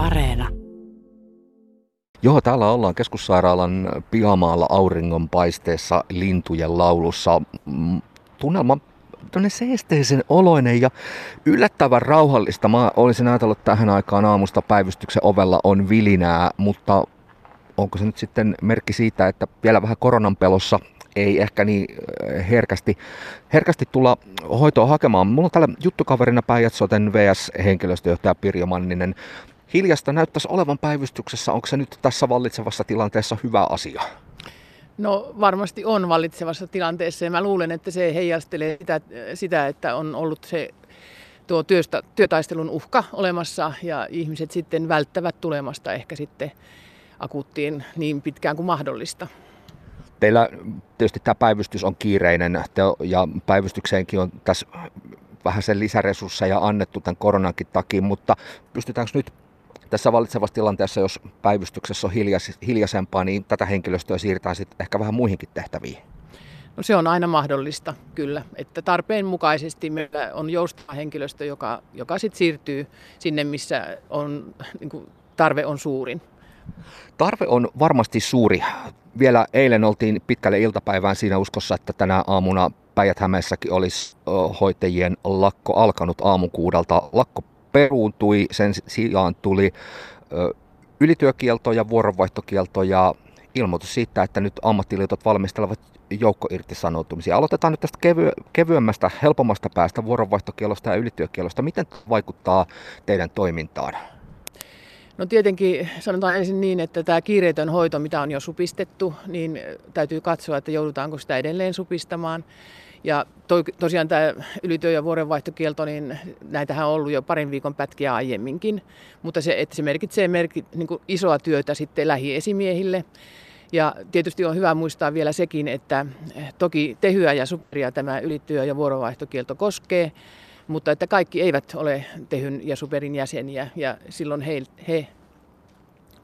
Areena. Joo, täällä ollaan keskussairaalan pihamaalla auringonpaisteessa lintujen laulussa. Mm, tunnelma tuonne seesteisen oloinen ja yllättävän rauhallista. Mä olisin ajatellut tähän aikaan aamusta päivystyksen ovella on vilinää, mutta onko se nyt sitten merkki siitä, että vielä vähän koronan pelossa ei ehkä niin äh, herkästi, herkästi tulla hoitoa hakemaan. Mulla on täällä juttukaverina Päijät-Soten VS-henkilöstöjohtaja Pirjo Manninen. Hiljasta näyttäisi olevan päivystyksessä. Onko se nyt tässä vallitsevassa tilanteessa hyvä asia? No varmasti on vallitsevassa tilanteessa ja mä luulen, että se heijastelee sitä, sitä että on ollut se tuo työstä, työtaistelun uhka olemassa ja ihmiset sitten välttävät tulemasta ehkä sitten akuuttiin niin pitkään kuin mahdollista. Teillä tietysti tämä päivystys on kiireinen ja päivystykseenkin on tässä vähän sen lisäresursseja annettu tämän koronankin takia, mutta pystytäänkö nyt tässä valitsevassa tilanteessa, jos päivystyksessä on hiljais, hiljaisempaa, niin tätä henkilöstöä siirretään sitten ehkä vähän muihinkin tehtäviin? No se on aina mahdollista, kyllä. Että tarpeen mukaisesti meillä on joustava henkilöstö, joka, joka sitten siirtyy sinne, missä on, niin kuin, tarve on suurin. Tarve on varmasti suuri. Vielä eilen oltiin pitkälle iltapäivään siinä uskossa, että tänä aamuna Päijät-Hämeessäkin olisi hoitajien lakko alkanut aamukuudelta. Lakko peruuntui, sen sijaan tuli ylityökielto ja vuoronvaihtokielto ja ilmoitus siitä, että nyt ammattiliitot valmistelevat joukkoirtisanoutumisia. Aloitetaan nyt tästä kevy- kevyemmästä, helpommasta päästä vuoronvaihtokielosta ja ylityökielosta. Miten vaikuttaa teidän toimintaan? No tietenkin sanotaan ensin niin, että tämä kiireetön hoito, mitä on jo supistettu, niin täytyy katsoa, että joudutaanko sitä edelleen supistamaan. Ja to, tosiaan tämä ylityö- ja vuorenvaihtokielto, niin näitähän on ollut jo parin viikon pätkiä aiemminkin, mutta se, että se merkitsee merkit, niin isoa työtä sitten lähiesimiehille. Ja tietysti on hyvä muistaa vielä sekin, että toki tehyä ja superia tämä ylityö- ja vuoronvaihtokielto koskee, mutta että kaikki eivät ole tehyn ja superin jäseniä ja silloin he, he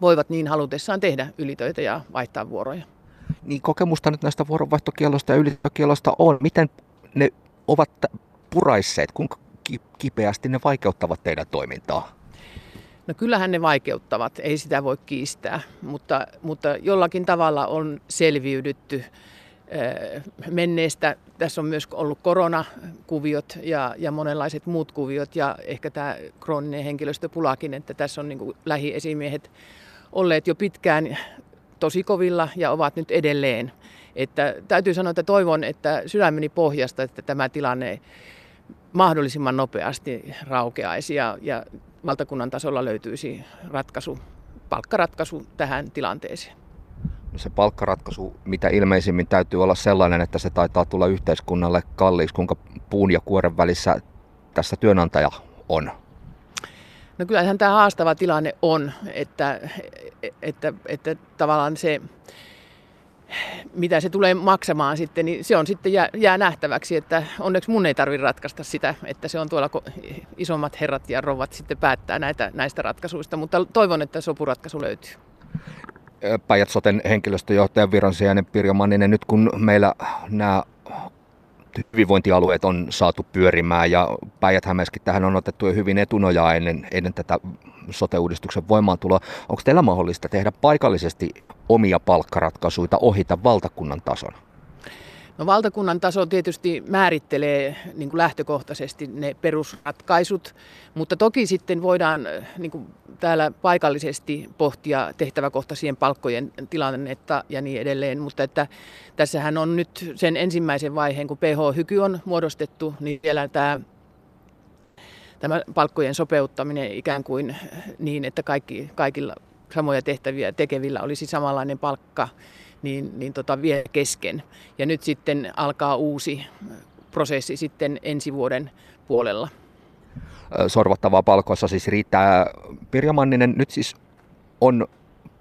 voivat niin halutessaan tehdä ylitöitä ja vaihtaa vuoroja niin kokemusta nyt näistä vuoronvaihtokielosta ja ylityökielosta on. Miten ne ovat puraisseet, kuinka kipeästi ne vaikeuttavat teidän toimintaa? No kyllähän ne vaikeuttavat, ei sitä voi kiistää, mutta, mutta jollakin tavalla on selviydytty menneestä. Tässä on myös ollut koronakuviot ja, ja monenlaiset muut kuviot ja ehkä tämä krooninen henkilöstöpulakin, että tässä on niin lähiesimiehet olleet jo pitkään tosi kovilla ja ovat nyt edelleen. Että täytyy sanoa, että toivon, että sydämeni pohjasta, että tämä tilanne mahdollisimman nopeasti raukeaisi ja, ja valtakunnan tasolla löytyisi ratkaisu, palkkaratkaisu tähän tilanteeseen. Se palkkaratkaisu, mitä ilmeisimmin täytyy olla sellainen, että se taitaa tulla yhteiskunnalle kalliiksi. Kuinka puun ja kuoren välissä tässä työnantaja on? No kyllähän tämä haastava tilanne on, että, että, että tavallaan se, mitä se tulee maksamaan sitten, niin se on sitten jää, jää nähtäväksi, että onneksi mun ei tarvitse ratkaista sitä, että se on tuolla isommat herrat ja rovat sitten päättää näitä, näistä ratkaisuista, mutta toivon, että sopuratkaisu löytyy. Päijät-Soten henkilöstöjohtajan viran Pirjo Manninen, nyt kun meillä nämä hyvinvointialueet on saatu pyörimään ja päijät tähän on otettu jo hyvin etunojaa ennen, ennen tätä sote-uudistuksen voimaantuloa. Onko teillä mahdollista tehdä paikallisesti omia palkkaratkaisuja ohita valtakunnan tason? No valtakunnan taso tietysti määrittelee niin kuin lähtökohtaisesti ne perusratkaisut, mutta toki sitten voidaan niin kuin täällä paikallisesti pohtia tehtäväkohtaisien palkkojen tilannetta ja niin edelleen, mutta että tässähän on nyt sen ensimmäisen vaiheen, kun PH-hyky on muodostettu, niin vielä tämä tämä palkkojen sopeuttaminen ikään kuin niin, että kaikki, kaikilla samoja tehtäviä tekevillä olisi samanlainen palkka, niin, niin tota vie kesken. Ja nyt sitten alkaa uusi prosessi sitten ensi vuoden puolella. Sorvattavaa palkoissa siis riittää. Pirja Manninen, nyt siis on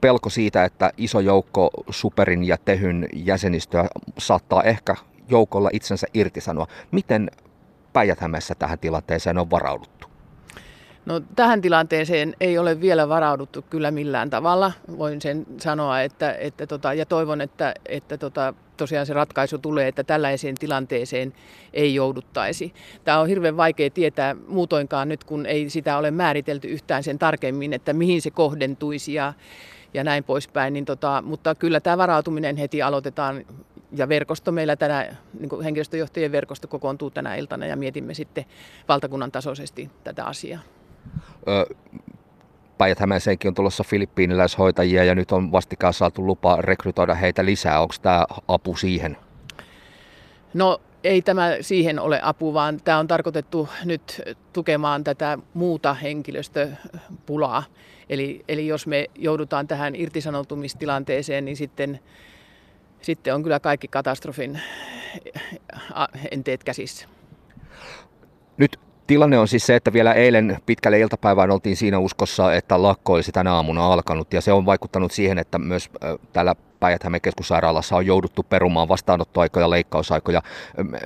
pelko siitä, että iso joukko Superin ja Tehyn jäsenistöä saattaa ehkä joukolla itsensä irtisanoa. Miten päijät tähän tilanteeseen on varauduttu? No, tähän tilanteeseen ei ole vielä varauduttu kyllä millään tavalla. Voin sen sanoa, että, että tota, ja toivon, että, että tota, tosiaan se ratkaisu tulee, että tällaiseen tilanteeseen ei jouduttaisi. Tämä on hirveän vaikea tietää muutoinkaan nyt, kun ei sitä ole määritelty yhtään sen tarkemmin, että mihin se kohdentuisi ja, ja näin poispäin. Niin tota, mutta kyllä tämä varautuminen heti aloitetaan ja verkosto meillä tänä, niin henkilöstöjohtajien verkosto kokoontuu tänä iltana ja mietimme sitten valtakunnan tasoisesti tätä asiaa. Päijät on tulossa filippiiniläishoitajia ja nyt on vastikään saatu lupa rekrytoida heitä lisää. Onko tämä apu siihen? No ei tämä siihen ole apu, vaan tämä on tarkoitettu nyt tukemaan tätä muuta henkilöstöpulaa. Eli, eli jos me joudutaan tähän irtisanoutumistilanteeseen, niin sitten, sitten on kyllä kaikki katastrofin enteet käsissä. Nyt Tilanne on siis se, että vielä eilen pitkälle iltapäivään oltiin siinä uskossa, että lakko olisi tänä aamuna alkanut ja se on vaikuttanut siihen, että myös täällä päijät keskussairaalassa on jouduttu perumaan vastaanottoaikoja, leikkausaikoja.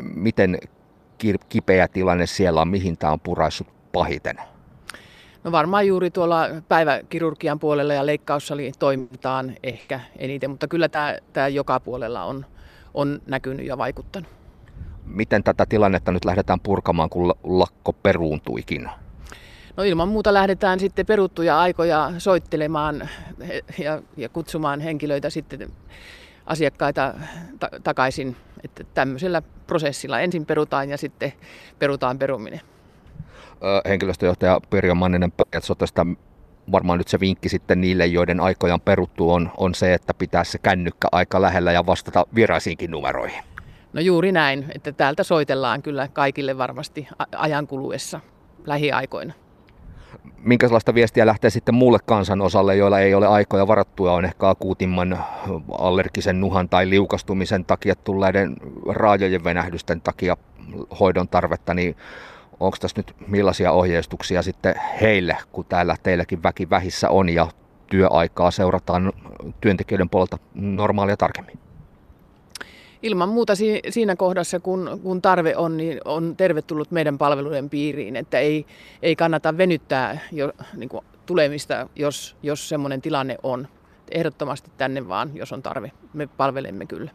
Miten kipeä tilanne siellä on, mihin tämä on puraissut pahiten? No varmaan juuri tuolla päiväkirurgian puolella ja leikkaussali toimitaan ehkä eniten, mutta kyllä tämä, tämä joka puolella on, on näkynyt ja vaikuttanut miten tätä tilannetta nyt lähdetään purkamaan, kun lakko peruuntuikin? No ilman muuta lähdetään sitten peruttuja aikoja soittelemaan ja, ja kutsumaan henkilöitä sitten asiakkaita ta- takaisin. Että tämmöisellä prosessilla ensin perutaan ja sitten perutaan peruminen. Henkilöstöjohtaja Pirjo Manninen Sotesta varmaan nyt se vinkki sitten niille, joiden aikoja on peruttu, on, on se, että pitää se kännykkä aika lähellä ja vastata viraisiinkin numeroihin. No juuri näin, että täältä soitellaan kyllä kaikille varmasti ajan kuluessa lähiaikoina. Minkälaista viestiä lähtee sitten muulle kansanosalle, joilla ei ole aikoja varattuja, on ehkä akuutimman allergisen nuhan tai liukastumisen takia tulleiden raajojen venähdysten takia hoidon tarvetta, niin onko tässä nyt millaisia ohjeistuksia sitten heille, kun täällä teilläkin väki vähissä on ja työaikaa seurataan työntekijöiden puolelta normaalia tarkemmin? Ilman muuta siinä kohdassa, kun, kun tarve on, niin on tervetullut meidän palveluiden piiriin. Että ei, ei kannata venyttää jo, niin kuin tulemista, jos, jos semmoinen tilanne on. Ehdottomasti tänne vaan, jos on tarve. Me palvelemme kyllä.